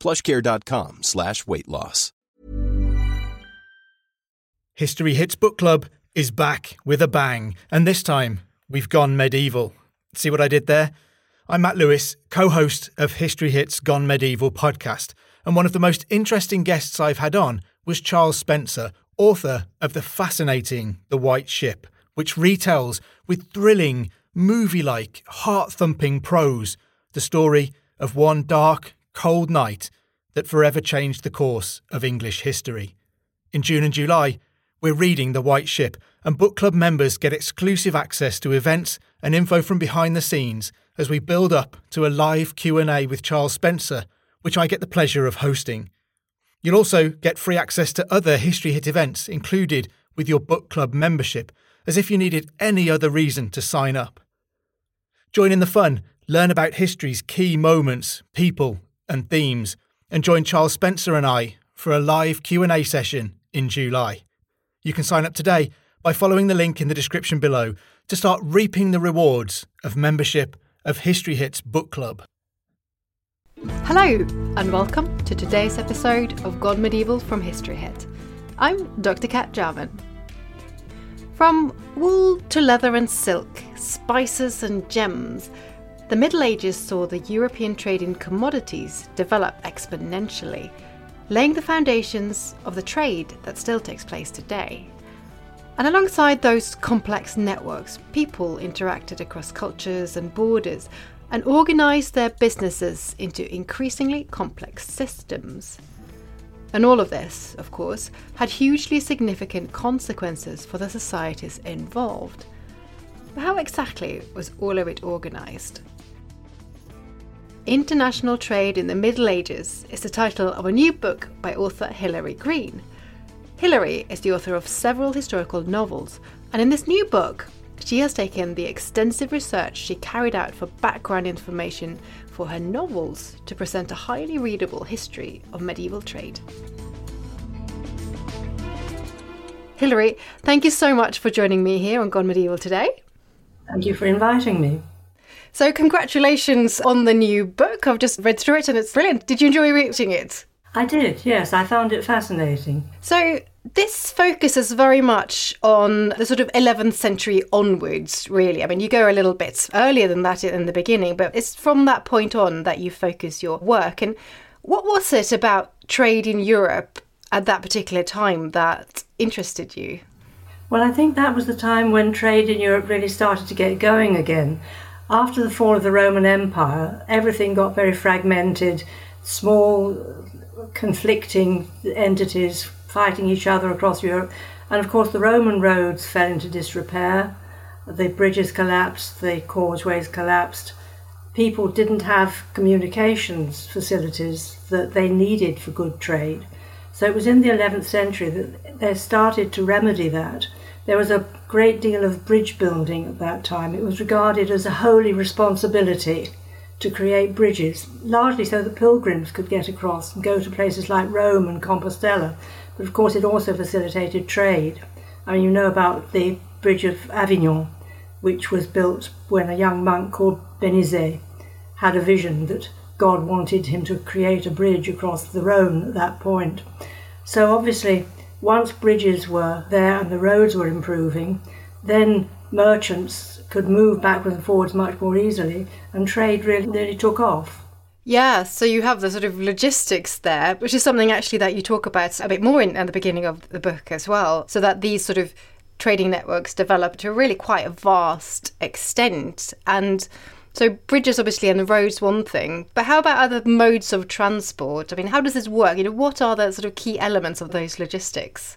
plushcare.com slash weight loss. History Hits Book Club is back with a bang, and this time we've gone medieval. See what I did there? I'm Matt Lewis, co host of History Hits Gone Medieval podcast, and one of the most interesting guests I've had on was Charles Spencer, author of the fascinating The White Ship, which retells with thrilling, movie like, heart thumping prose the story of one dark, cold night that forever changed the course of English history. In June and July, we're reading The White Ship, and book club members get exclusive access to events and info from behind the scenes as we build up to a live Q&A with Charles Spencer, which I get the pleasure of hosting. You'll also get free access to other History Hit events included with your book club membership, as if you needed any other reason to sign up. Join in the fun, learn about history's key moments, people, and themes, and join Charles Spencer and I for a live Q&A session in July. You can sign up today by following the link in the description below to start reaping the rewards of membership of History Hits Book Club. Hello, and welcome to today's episode of Gone Medieval from History Hit. I'm Dr. Kat Jarman. From wool to leather and silk, spices and gems, the Middle Ages saw the European trade in commodities develop exponentially, laying the foundations of the trade that still takes place today. And alongside those complex networks, people interacted across cultures and borders and organised their businesses into increasingly complex systems. And all of this, of course, had hugely significant consequences for the societies involved. But how exactly was all of it organised? International Trade in the Middle Ages is the title of a new book by author Hilary Green. Hilary is the author of several historical novels, and in this new book, she has taken the extensive research she carried out for background information for her novels to present a highly readable history of medieval trade. Hilary, thank you so much for joining me here on Gone Medieval today. Thank you for inviting me. So, congratulations on the new book. I've just read through it and it's brilliant. Did you enjoy reading it? I did, yes. I found it fascinating. So, this focuses very much on the sort of 11th century onwards, really. I mean, you go a little bit earlier than that in the beginning, but it's from that point on that you focus your work. And what was it about trade in Europe at that particular time that interested you? Well, I think that was the time when trade in Europe really started to get going again. After the fall of the Roman Empire, everything got very fragmented, small, conflicting entities fighting each other across Europe. And of course, the Roman roads fell into disrepair, the bridges collapsed, the causeways collapsed. People didn't have communications facilities that they needed for good trade. So it was in the 11th century that they started to remedy that. There was a great deal of bridge building at that time. It was regarded as a holy responsibility to create bridges, largely so that pilgrims could get across and go to places like Rome and Compostela. But of course, it also facilitated trade. I mean, you know about the Bridge of Avignon, which was built when a young monk called Bénézet had a vision that God wanted him to create a bridge across the Rhone at that point. So obviously, once bridges were there and the roads were improving, then merchants could move backwards and forwards much more easily, and trade really, really took off. Yeah, so you have the sort of logistics there, which is something actually that you talk about a bit more in, at the beginning of the book as well. So that these sort of trading networks developed to really quite a vast extent. And so bridges obviously and the roads one thing, but how about other modes of transport? I mean, how does this work? You know, what are the sort of key elements of those logistics?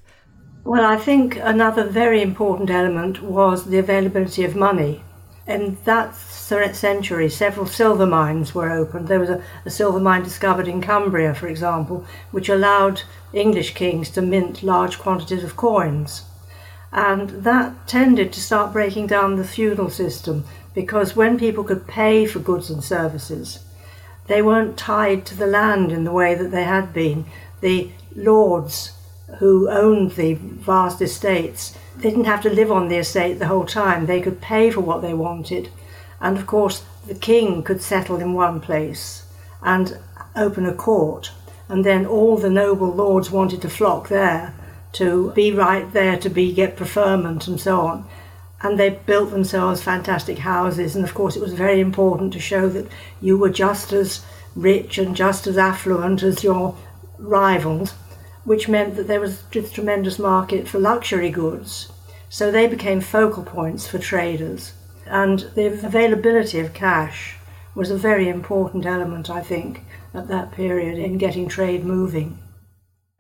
Well, I think another very important element was the availability of money. In that century, several silver mines were opened. There was a, a, silver mine discovered in Cumbria, for example, which allowed English kings to mint large quantities of coins. And that tended to start breaking down the feudal system because when people could pay for goods and services, they weren't tied to the land in the way that they had been. The lords who owned the vast estates, they didn't have to live on the estate the whole time. They could pay for what they wanted. And of course, the king could settle in one place and open a court. And then all the noble lords wanted to flock there to be right there, to be get preferment and so on. And they built themselves fantastic houses. And of course, it was very important to show that you were just as rich and just as affluent as your rivals which meant that there was a tremendous market for luxury goods. So they became focal points for traders. And the availability of cash was a very important element, I think, at that period in getting trade moving.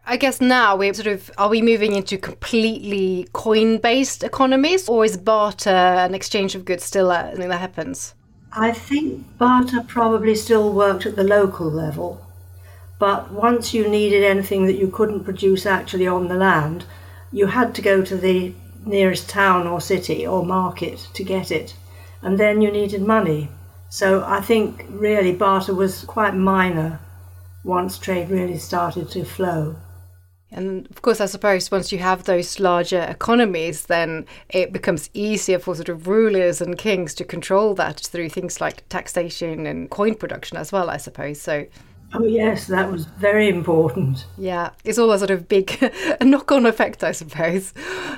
I guess now we're sort of are we moving into completely coin based economies or is barter and exchange of goods still uh, something that happens? I think barter probably still worked at the local level. But once you needed anything that you couldn't produce actually on the land, you had to go to the nearest town or city or market to get it. And then you needed money. So I think really barter was quite minor once trade really started to flow. And of course, I suppose once you have those larger economies, then it becomes easier for sort of rulers and kings to control that through things like taxation and coin production as well, I suppose. So Oh, yes, that was very important. Yeah, it's all a sort of big knock on effect, I suppose.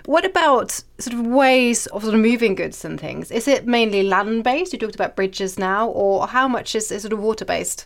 What about sort of ways of sort of moving goods and things? Is it mainly land based? You talked about bridges now, or how much is, is sort of water based?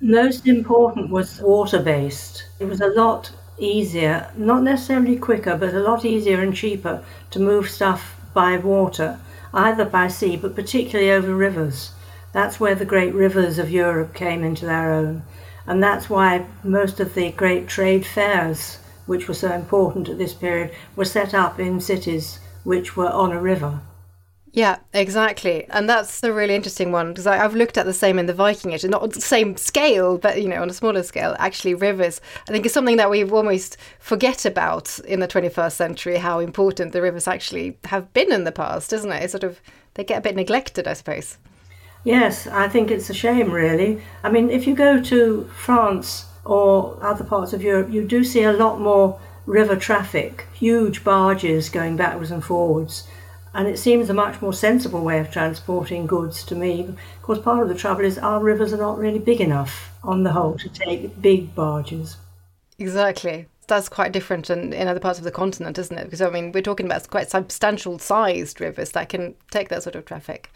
Most important was water based. It was a lot easier, not necessarily quicker, but a lot easier and cheaper to move stuff by water, either by sea, but particularly over rivers. That's where the great rivers of Europe came into their own. And that's why most of the great trade fairs, which were so important at this period, were set up in cities which were on a river. Yeah, exactly. And that's the really interesting one because I've looked at the same in the Viking Age, not on the same scale, but you know, on a smaller scale. Actually, rivers, I think, is something that we almost forget about in the 21st century. How important the rivers actually have been in the past, isn't it? It's sort of they get a bit neglected, I suppose. Yes, I think it's a shame, really. I mean, if you go to France or other parts of Europe, you do see a lot more river traffic, huge barges going backwards and forwards. And it seems a much more sensible way of transporting goods to me. Of course, part of the trouble is our rivers are not really big enough on the whole to take big barges. Exactly that's quite different in, in other parts of the continent, isn't it? Because I mean, we're talking about quite substantial sized rivers that can take that sort of traffic.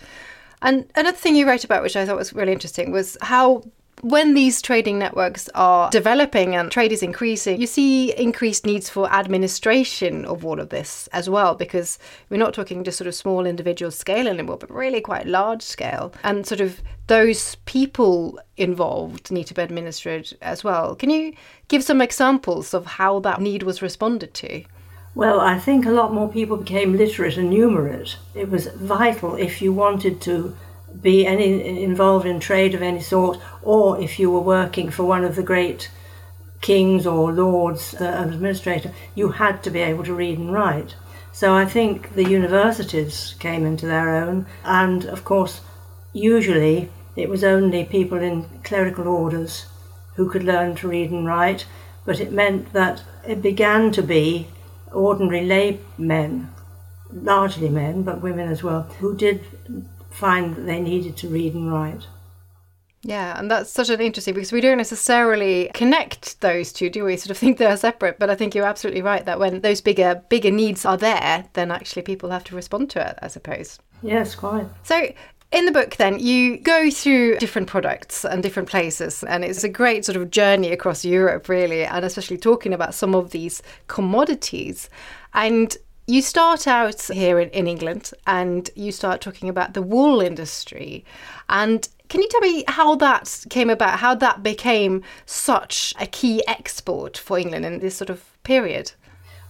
And another thing you wrote about, which I thought was really interesting, was how when these trading networks are developing and trade is increasing, you see increased needs for administration of all of this as well, because we're not talking just sort of small individual scale anymore, but really quite large scale. And sort of those people involved need to be administered as well. Can you give some examples of how that need was responded to? Well, I think a lot more people became literate and numerate. It was vital if you wanted to be any involved in trade of any sort, or if you were working for one of the great kings or lords, uh, administrator, you had to be able to read and write. So I think the universities came into their own, and of course, usually it was only people in clerical orders who could learn to read and write, but it meant that it began to be ordinary lay men, largely men, but women as well, who did find that they needed to read and write. Yeah, and that's such an interesting because we don't necessarily connect those two, do we? Sort of think they're separate, but I think you're absolutely right that when those bigger bigger needs are there, then actually people have to respond to it, I suppose. Yes, quite. So in the book, then, you go through different products and different places, and it's a great sort of journey across Europe, really, and especially talking about some of these commodities. And you start out here in, in England and you start talking about the wool industry. And can you tell me how that came about, how that became such a key export for England in this sort of period?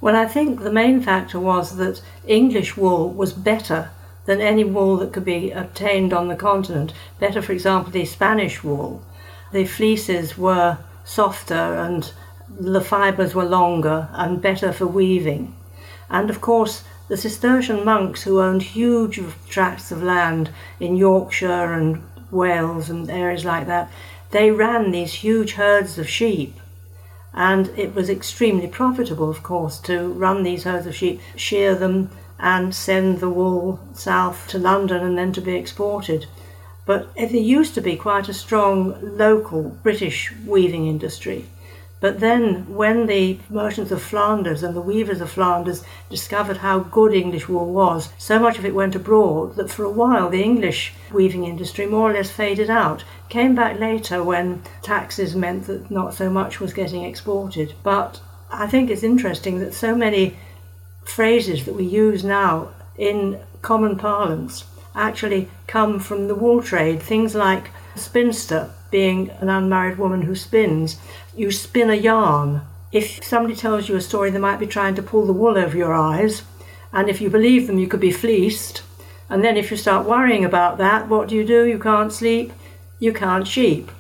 Well, I think the main factor was that English wool was better than any wool that could be obtained on the continent. Better, for example, the Spanish wool. The fleeces were softer and the fibres were longer and better for weaving. And of course, the Cistercian monks who owned huge tracts of land in Yorkshire and Wales and areas like that, they ran these huge herds of sheep. And it was extremely profitable, of course, to run these herds of sheep, shear them, and send the wool south to London and then to be exported. But there used to be quite a strong local British weaving industry. But then, when the merchants of Flanders and the weavers of Flanders discovered how good English wool was, so much of it went abroad that for a while the English weaving industry more or less faded out. Came back later when taxes meant that not so much was getting exported. But I think it's interesting that so many phrases that we use now in common parlance actually come from the wool trade. Things like spinster being an unmarried woman who spins. You spin a yarn. If somebody tells you a story, they might be trying to pull the wool over your eyes, and if you believe them, you could be fleeced. And then if you start worrying about that, what do you do? You can't sleep, you can't sheep.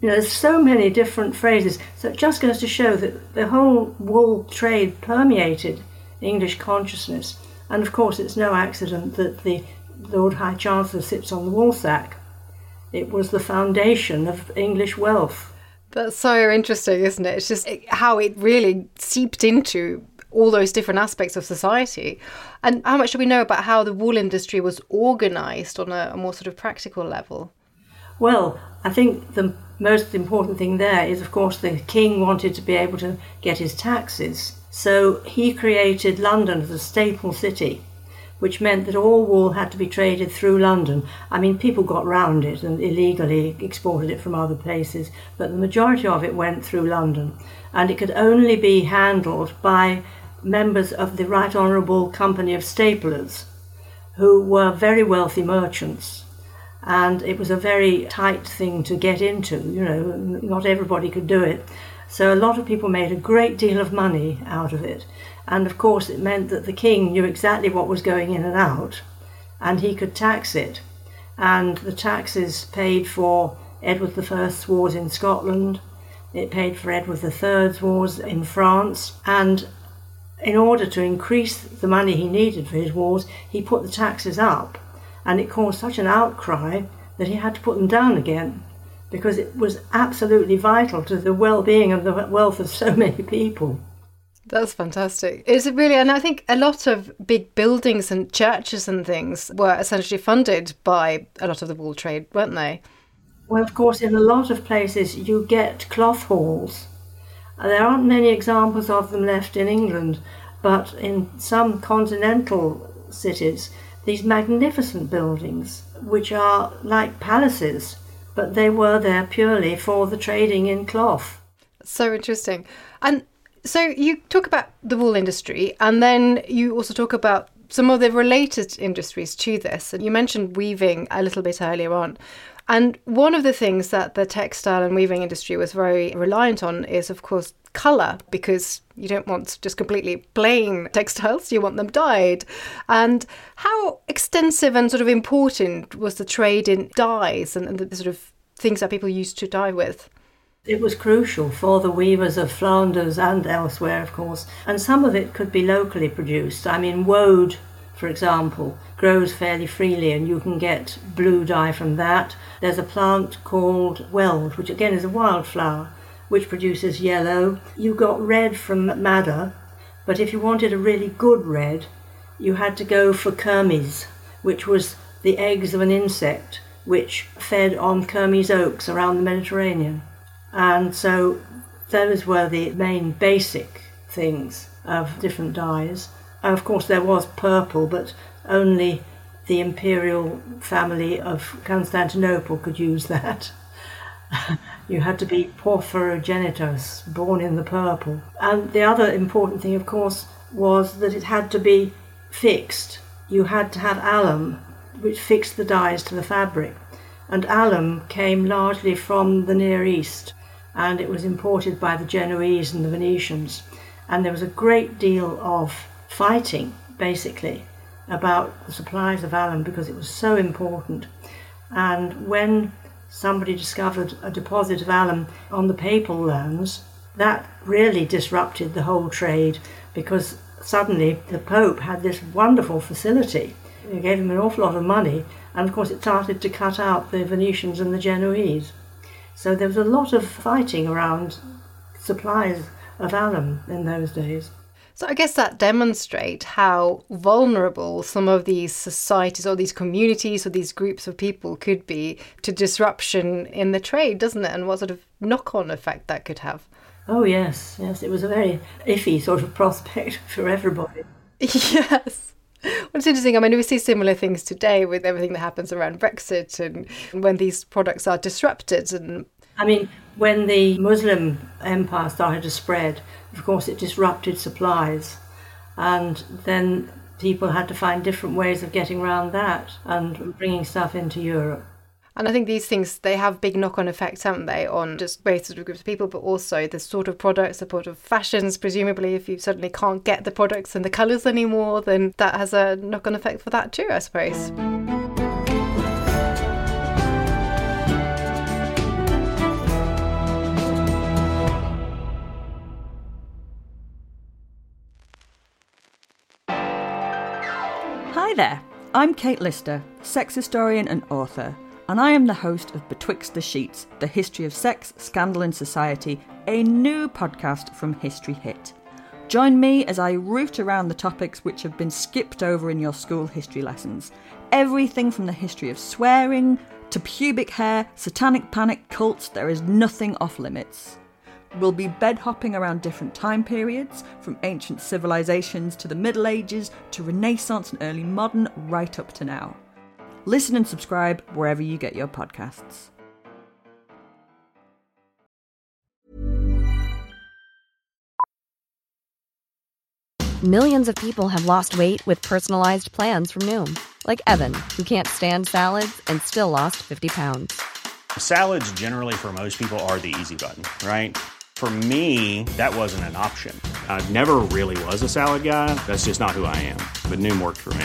You know, there's so many different phrases. So it just goes to show that the whole wool trade permeated English consciousness. And of course, it's no accident that the Lord High Chancellor sits on the woolsack. It was the foundation of English wealth. That's so interesting, isn't it? It's just how it really seeped into all those different aspects of society. And how much do we know about how the wool industry was organized on a, a more sort of practical level? Well, I think the most important thing there is, of course, the king wanted to be able to get his taxes. So he created London as a staple city, which meant that all wool had to be traded through London. I mean, people got round it and illegally exported it from other places, but the majority of it went through London. And it could only be handled by members of the Right Honourable Company of Staplers, who were very wealthy merchants. And it was a very tight thing to get into, you know, not everybody could do it. So a lot of people made a great deal of money out of it. And of course, it meant that the king knew exactly what was going in and out, and he could tax it. And the taxes paid for Edward I's wars in Scotland, it paid for Edward III's wars in France, and in order to increase the money he needed for his wars, he put the taxes up, and it caused such an outcry that he had to put them down again because it was absolutely vital to the well-being and the wealth of so many people. That's fantastic. Is it really? And I think a lot of big buildings and churches and things were essentially funded by a lot of the wool trade, weren't they? Well, of course, in a lot of places you get cloth halls. Uh, there aren't many examples of them left in England, but in some continental cities, these magnificent buildings, which are like palaces, but they were there purely for the trading in cloth. So interesting. And so you talk about the wool industry, and then you also talk about some of the related industries to this. And you mentioned weaving a little bit earlier on. And one of the things that the textile and weaving industry was very reliant on is, of course, colour, because you don't want just completely plain textiles, you want them dyed. And how extensive and sort of important was the trade in dyes and, the sort of things that people used to dye with? It was crucial for the weavers of Flanders and elsewhere, of course, and some of it could be locally produced. I mean, woad, for example, grows fairly freely, and you can get blue dye from that. There's a plant called weld, which again is a wildflower, which produces yellow. You got red from madder, but if you wanted a really good red, you had to go for kermes, which was the eggs of an insect which fed on Kermes oaks around the Mediterranean. And so those were the main basic things of different dyes. Of course, there was purple, but only the imperial family of Constantinople could use that. you had to be porphyrogenitus, born in the purple. And the other important thing, of course, was that it had to be fixed. You had to have alum, which fixed the dyes to the fabric. And alum came largely from the Near East, and it was imported by the Genoese and the Venetians. And there was a great deal of fighting, basically, about the supplies of alum because it was so important. And when somebody discovered a deposit of alum on the papal lands, that really disrupted the whole trade because suddenly the Pope had this wonderful facility. It gave him an awful lot of money, and of course it started to cut out the Venetians and the Genoese. So there was a lot of fighting around supplies of alum in those days. So I guess that demonstrates how vulnerable some of these societies or these communities or these groups of people could be to disruption in the trade, doesn't it? And what sort of knock-on effect that could have. Oh yes, yes, it was a very iffy sort of prospect for everybody. yes. Well, it's interesting. I mean, we see similar things today with everything that happens around Brexit and when these products are disrupted. And I mean, when the Muslim empire started to spread, of course, it disrupted supplies, and then people had to find different ways of getting around that and bringing stuff into Europe. And I think these things they have big knock-on effects, haven't they, on just various sort of groups of people, but also the sort of products, the sort of fashions. Presumably, if you suddenly can't get the products and the colours anymore, then that has a knock-on effect for that too, I suppose. Hi there, I'm Kate Lister, sex historian and author, and I am the host of Betwixt the Sheets The History of Sex, Scandal and Society, a new podcast from History Hit. Join me as I root around the topics which have been skipped over in your school history lessons. Everything from the history of swearing to pubic hair, satanic panic, cults, there is nothing off limits. We'll be bed hopping around different time periods, from ancient civilizations to the Middle Ages to Renaissance and early modern, right up to now. Listen and subscribe wherever you get your podcasts. Millions of people have lost weight with personalized plans from Noom, like Evan, who can't stand salads and still lost 50 pounds. Salads, generally, for most people, are the easy button, right? For me, that wasn't an option. I never really was a salad guy. That's just not who I am. But Noom worked for me.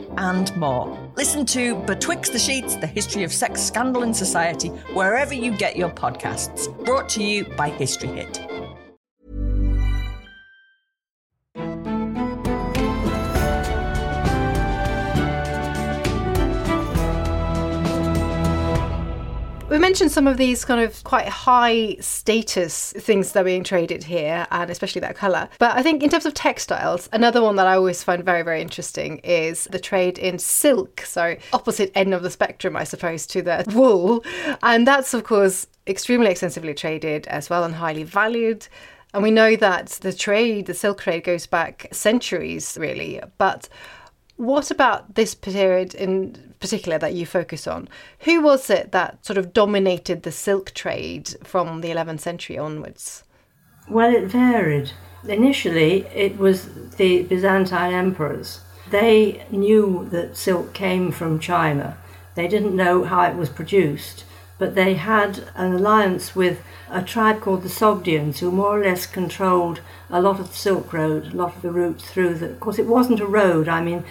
and more. Listen to Betwixt the Sheets, the history of sex, scandal, in society, wherever you get your podcasts. Brought to you by History Hit. Mentioned some of these kind of quite high status things that are being traded here, and especially that colour. But I think in terms of textiles, another one that I always find very, very interesting is the trade in silk. So, opposite end of the spectrum, I suppose, to the wool. And that's, of course, extremely extensively traded as well and highly valued. And we know that the trade, the silk trade, goes back centuries, really. But what about this period in particular that you focus on? Who was it that sort of dominated the silk trade from the 11th century onwards? Well, it varied. Initially, it was the Byzantine emperors. They knew that silk came from China. They didn't know how it was produced, but they had an alliance with a tribe called the Sogdians, who more or less controlled a lot of the Silk Road, a lot of the routes through the. Of course, it wasn't a road. I mean,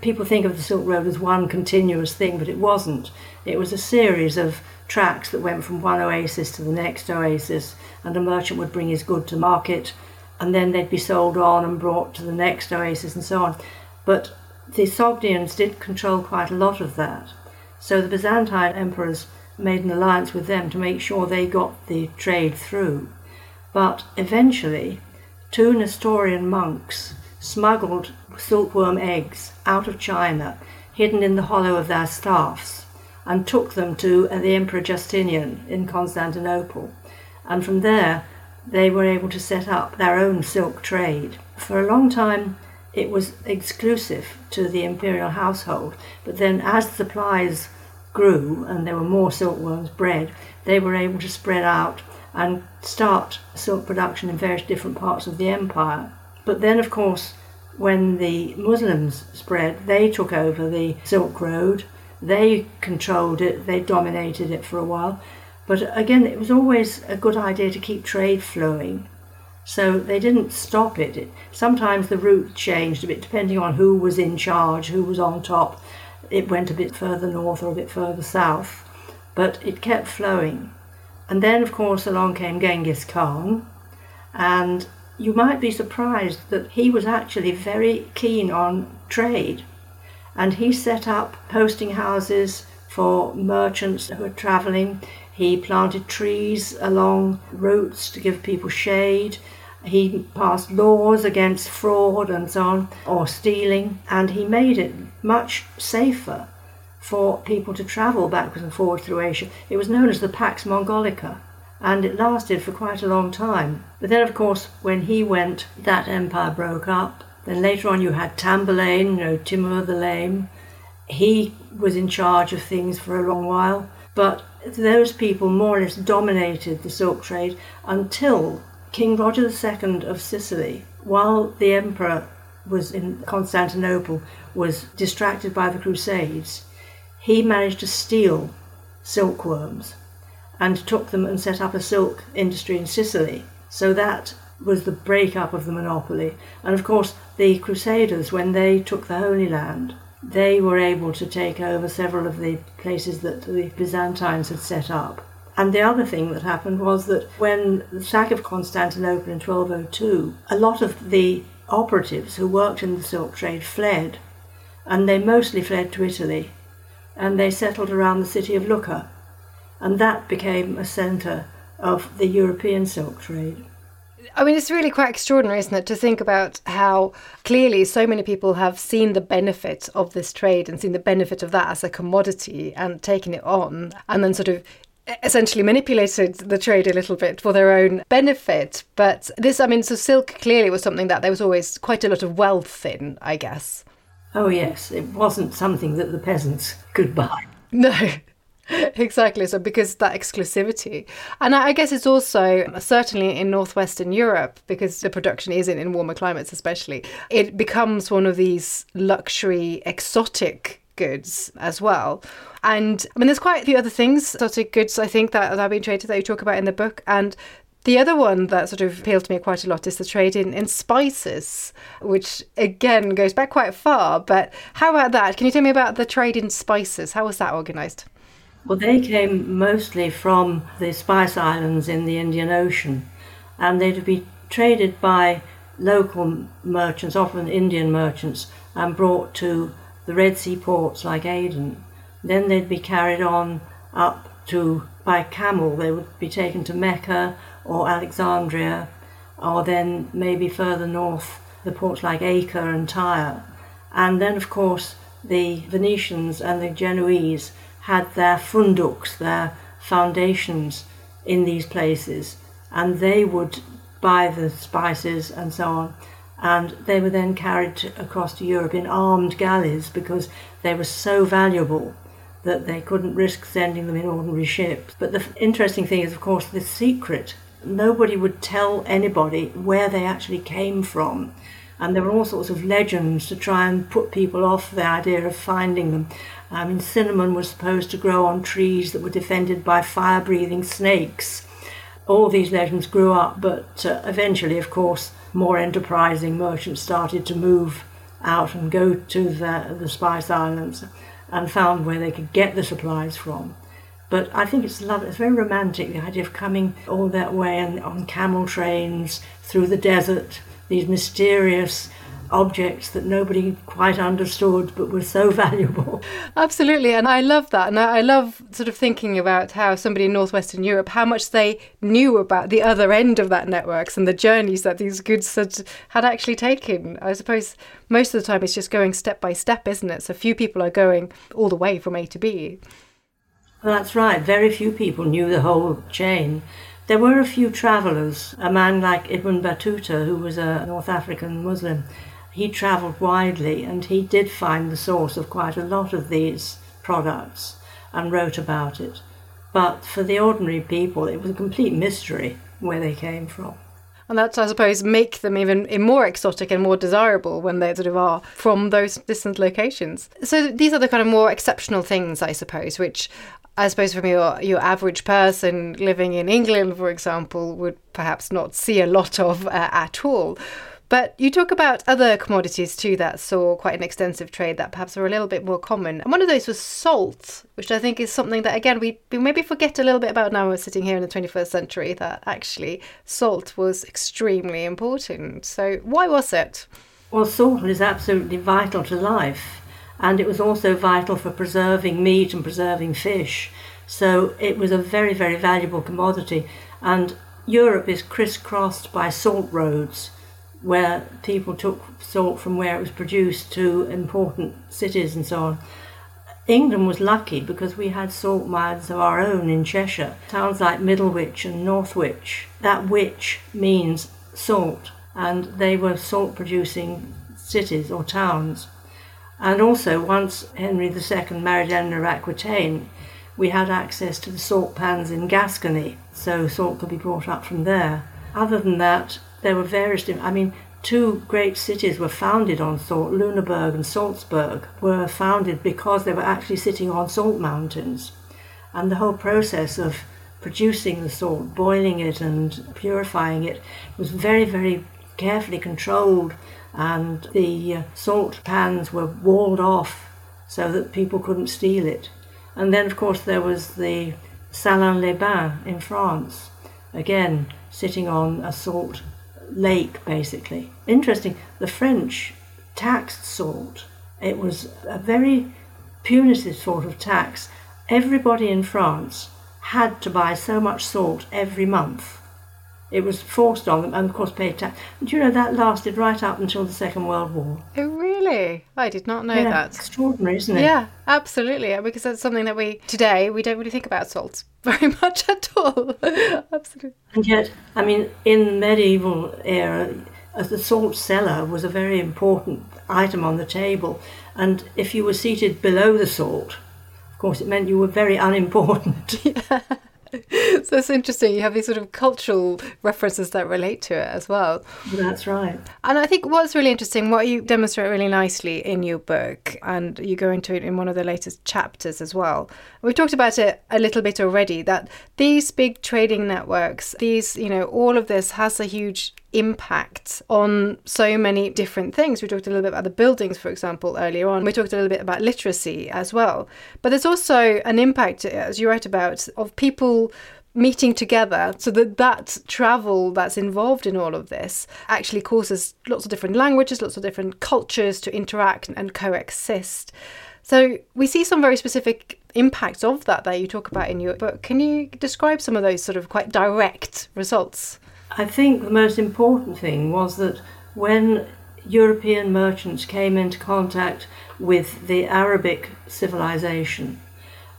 people think of the Silk Road as one continuous thing, but it wasn't. It was a series of tracks that went from one oasis to the next oasis, and a merchant would bring his good to market, and then they'd be sold on and brought to the next oasis, and so on. But the Sogdians did control quite a lot of that. So the Byzantine emperors made an alliance with them to make sure they got the trade through. But eventually, two Nestorian monks smuggled silkworm eggs out of China, hidden in the hollow of their staffs, and took them to the Emperor Justinian in Constantinople. And from there, they were able to set up their own silk trade. For a long time, it was exclusive to the imperial household, but then as supplies grew and there were more silkworms bred, they were able to spread out and start silk production in various different parts of the empire. But then, of course, when the Muslims spread, they took over the Silk Road, they controlled it, they dominated it for a while. But again, it was always a good idea to keep trade flowing. So they didn't stop it. Sometimes the route changed a bit depending on who was in charge, who was on top. It went a bit further north or a bit further south, but it kept flowing. And then, of course, along came Genghis Khan, and you might be surprised that he was actually very keen on trade. And he set up posting houses for merchants who were travelling. He planted trees along routes to give people shade. He passed laws against fraud and so on, or stealing, and he made it much safer for people to travel backwards and forwards through Asia. It was known as the Pax Mongolica and it lasted for quite a long time. But then, of course, when he went, that empire broke up. Then later on, you had Tamburlaine, you know, Timur the Lame. He was in charge of things for a long while, but those people more or less dominated the silk trade until King Roger II of Sicily, while the emperor was in Constantinople, was distracted by the Crusades, he managed to steal silkworms and took them and set up a silk industry in Sicily. So that was the breakup of the monopoly. And of course, the Crusaders, when they took the Holy Land, they were able to take over several of the places that the Byzantines had set up. And the other thing that happened was that when the sack of Constantinople in 1202, a lot of the operatives who worked in the silk trade fled, and they mostly fled to Italy, and they settled around the city of Lucca and that became a centre of the European silk trade. I mean, it's really quite extraordinary, isn't it, to think about how clearly so many people have seen the benefit of this trade and seen the benefit of that as a commodity and taken it on, and then sort of essentially manipulated the trade a little bit for their own benefit. But this, I mean, so silk clearly was something that there was always quite a lot of wealth in, I guess. Oh, yes, it wasn't something that the peasants could buy. No. exactly. So because that exclusivity, and I guess it's also certainly in northwestern Europe because the production isn't in warmer climates, especially. It becomes one of these luxury, exotic goods as well. And I mean, there's quite a few other things, sort of goods, I think, that, that have been traded that you talk about in the book. And the other one that sort of appealed to me quite a lot is the trade in, in spices, which again goes back quite far. But how about that? Can you tell me about the trade in spices? How was that organised? Well, they came mostly from the Spice Islands in the Indian Ocean, and they'd be traded by local merchants, often Indian merchants, and brought to the Red Sea ports like Aden. Then they'd be carried on up to by camel. They would be taken to Mecca or Alexandria, or then maybe further north, the ports like Acre and Tyre. And then, of course, the Venetians and the Genoese had their funduks, their foundations in these places, and they would buy the spices and so on. And they were then carried across to Europe in armed galleys because they were so valuable that they couldn't risk sending them in ordinary ships. But the interesting thing is, of course, the secret. Nobody would tell anybody where they actually came from. And there were all sorts of legends to try and put people off the idea of finding them. I mean, cinnamon was supposed to grow on trees that were defended by fire breathing snakes. All these legends grew up, but uh, eventually, of course, more enterprising merchants started to move out and go to the, the Spice Islands and found where they could get the supplies from. But I think it's lovely, it's very romantic, the idea of coming all that way and on camel trains through the desert, these mysterious objects that nobody quite understood but were so valuable. Absolutely, and I love that. And I love sort of thinking about how somebody in northwestern Europe, how much they knew about the other end of that networks and the journeys that these goods had, had actually taken. I suppose most of the time it's just going step by step, isn't it? So few people are going all the way from A to B. Well, That's right, very few people knew the whole chain. There were a few travellers, a man like Ibn Battuta, who was a North African Muslim, he travelled widely and he did find the source of quite a lot of these products and wrote about it. But for the ordinary people, it was a complete mystery where they came from. And that's, I suppose, make them even more exotic and more desirable when they sort of are from those distant locations. So these are the kind of more exceptional things, I suppose, which I suppose from your your average person living in England, for example, would perhaps not see a lot of uh, at all. But you talk about other commodities too that saw quite an extensive trade that perhaps were a little bit more common. And one of those was salt, which I think is something that, again, we, maybe forget a little bit about now we're sitting here in the 21st century, that actually salt was extremely important. So, why was it? Well, salt is absolutely vital to life, and it was also vital for preserving meat and preserving fish. So, it was a very, very valuable commodity. And Europe is crisscrossed by salt roads where people took salt from where it was produced to important cities and so on. England was lucky because we had salt mines of our own in Cheshire, towns like Middlewich and Northwich. That wich means salt, and they were salt producing cities or towns. And also, once Henry II married Eleanor of Aquitaine, we had access to the salt pans in Gascony, so salt could be brought up from there. Other than that, there were various I mean, two great cities were founded on salt. Lüneburg and Salzburg were founded because they were actually sitting on salt mountains. And the whole process of producing the salt, boiling it and purifying it, was very, very carefully controlled. And the uh, salt pans were walled off so that people couldn't steal it. And then, of course, there was the Salins les Bains in France, again sitting on a salt lake, basically. Interesting, the French taxed salt. It was a very punitive sort of tax. Everybody in France had to buy so much salt every month. It was forced on them and, of course, paid tax. Do you know that lasted right up until the Second World War? Oh, really? I did not know yeah, that. Extraordinary, isn't it? Yeah, absolutely. Because that's something that we, today, we don't really think about salt very much at all. absolutely. And yet, I mean, in the medieval era, uh, the salt cellar was a very important item on the table. And if you were seated below the salt, of course, it meant you were very unimportant. yeah. so it's interesting. You have these sort of cultural references that relate to it as well. That's right. And I think what's really interesting, what you demonstrate really nicely in your book, and you go into it in one of the latest chapters as well. We've talked about it a little bit already that these big trading networks, these, you know, all of this has a huge impact on so many different things. We talked a little bit about the buildings, for example, earlier on. We talked a little bit about literacy as well. But there's also an impact, as you write about, of people meeting together so that that travel that's involved in all of this actually causes lots of different languages lots of different cultures to interact and coexist so we see some very specific impacts of that that you talk about in your book can you describe some of those sort of quite direct results I think the most important thing was that when European merchants came into contact with the Arabic civilization,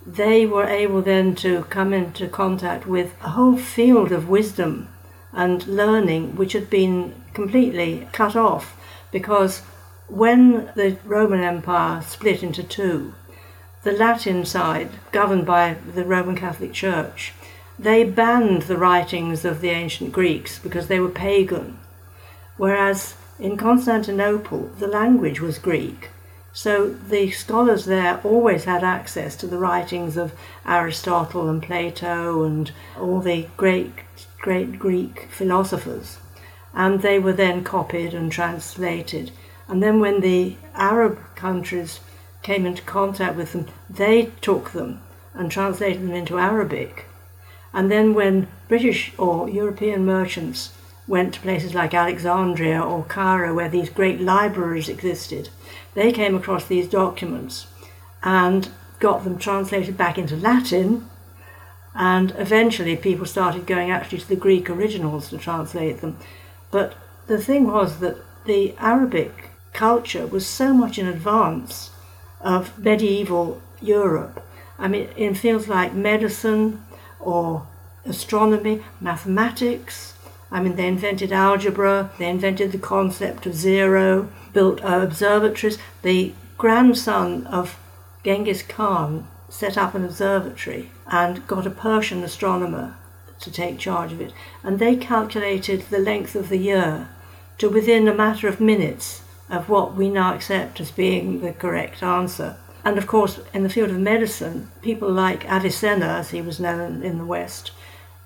they were able then to come into contact with a whole field of wisdom and learning which had been completely cut off. Because when the Roman Empire split into two, the Latin side, governed by the Roman Catholic Church, they banned the writings of the ancient Greeks because they were pagan, whereas in Constantinople the language was Greek. So the scholars there always had access to the writings of Aristotle and Plato and all the great, great Greek philosophers. And they were then copied and translated. And then when the Arab countries came into contact with them, they took them and translated them into Arabic. And then when British or European merchants went to places like Alexandria or Cairo, where these great libraries existed, they came across these documents and got them translated back into Latin. And eventually, people started going actually to the Greek originals to translate them. But the thing was that the Arabic culture was so much in advance of medieval Europe. I mean, in fields like medicine or astronomy, mathematics. I mean, they invented algebra, they invented the concept of zero, built uh, observatories. The grandson of Genghis Khan set up an observatory and got a Persian astronomer to take charge of it. And they calculated the length of the year to within a matter of minutes of what we now accept as being the correct answer. And of course, in the field of medicine, people like Avicenna, as he was known in the West,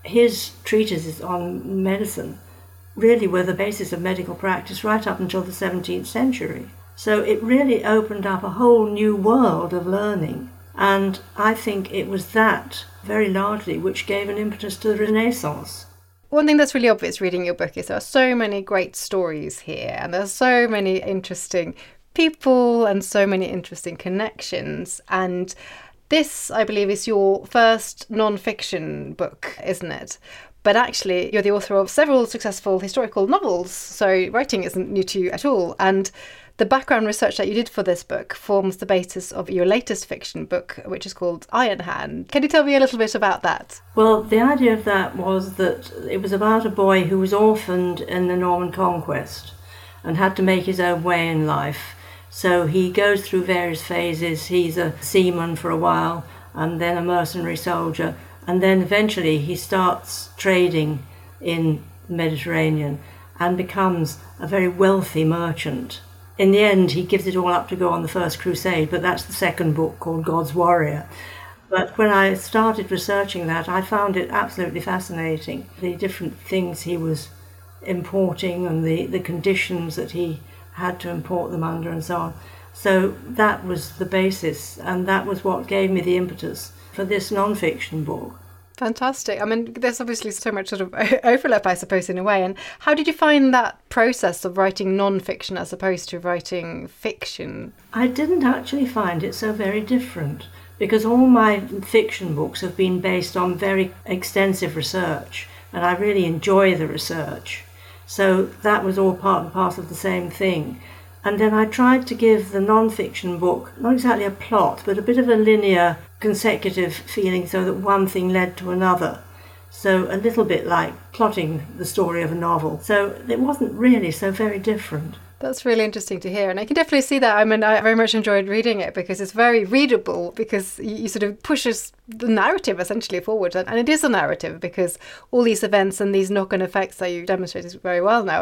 his treatises on medicine really were the basis of medical practice right up until the 17th century. So it really opened up a whole new world of learning. And I think it was that very largely which gave an impetus to the Renaissance. One thing that's really obvious reading your book is there are so many great stories here, and there are so many interesting people and so many interesting connections. And this, I believe, is your first non fiction book, isn't it? But actually, you're the author of several successful historical novels, so writing isn't new to you at all. And the background research that you did for this book forms the basis of your latest fiction book, which is called Iron Hand. Can you tell me a little bit about that? Well, the idea of that was that it was about a boy who was orphaned in the Norman conquest and had to make his own way in life. So he goes through various phases. He's a seaman for a while, and then a mercenary soldier, and then eventually he starts trading in the Mediterranean and becomes a very wealthy merchant. In the end, he gives it all up to go on the first crusade, but that's the second book called God's Warrior. But when I started researching that, I found it absolutely fascinating the different things he was importing and the, the conditions that he had to import them under and so on. So that was the basis, and that was what gave me the impetus for this non-fiction book. Fantastic. I mean, there's obviously so much sort of overlap, I suppose, in a way. And how did you find that process of writing non-fiction as opposed to writing fiction? I didn't actually find it so very different because all my fiction books have been based on very extensive research, and I really enjoy the research. So that was all part and parcel of the same thing. And then I tried to give the non-fiction book not exactly a plot, but a bit of a linear consecutive feeling so that one thing led to another. So a little bit like plotting the story of a novel. So it wasn't really so very different. That's really interesting to hear. And I can definitely see that. I mean, I very much enjoyed reading it because it's very readable because you, sort of pushes the narrative essentially forward. And, and it is a narrative because all these events and these knock on effects that you demonstrated very well now,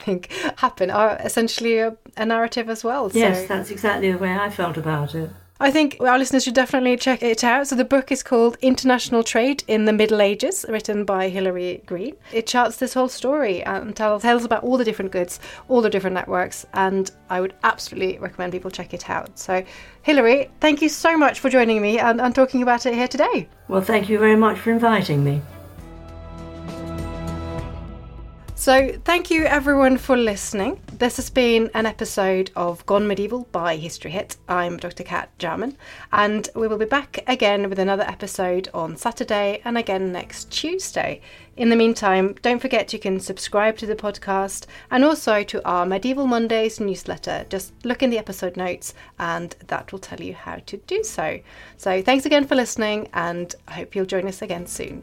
Think happen are essentially a, a narrative as well. Yes, that's exactly the way I felt about it. I think our listeners should definitely check it out. So the book is called International Trade in the Middle Ages, written by Hilary Green. It charts this whole story and tells, tells about all the different goods, all the different networks, and I would absolutely recommend people check it out. So, Hilary, thank you so much for joining me and, and talking about it here today. Well, thank you very much for inviting me. So, thank you everyone for listening. This has been an episode of Gone Medieval by History Hit. I'm Dr. Kat Jarman, and we will be back again with another episode on Saturday and again next Tuesday. In the meantime, don't forget you can subscribe to the podcast and also to our Medieval Mondays newsletter. Just look in the episode notes, and that will tell you how to do so. So, thanks again for listening, and I hope you'll join us again soon.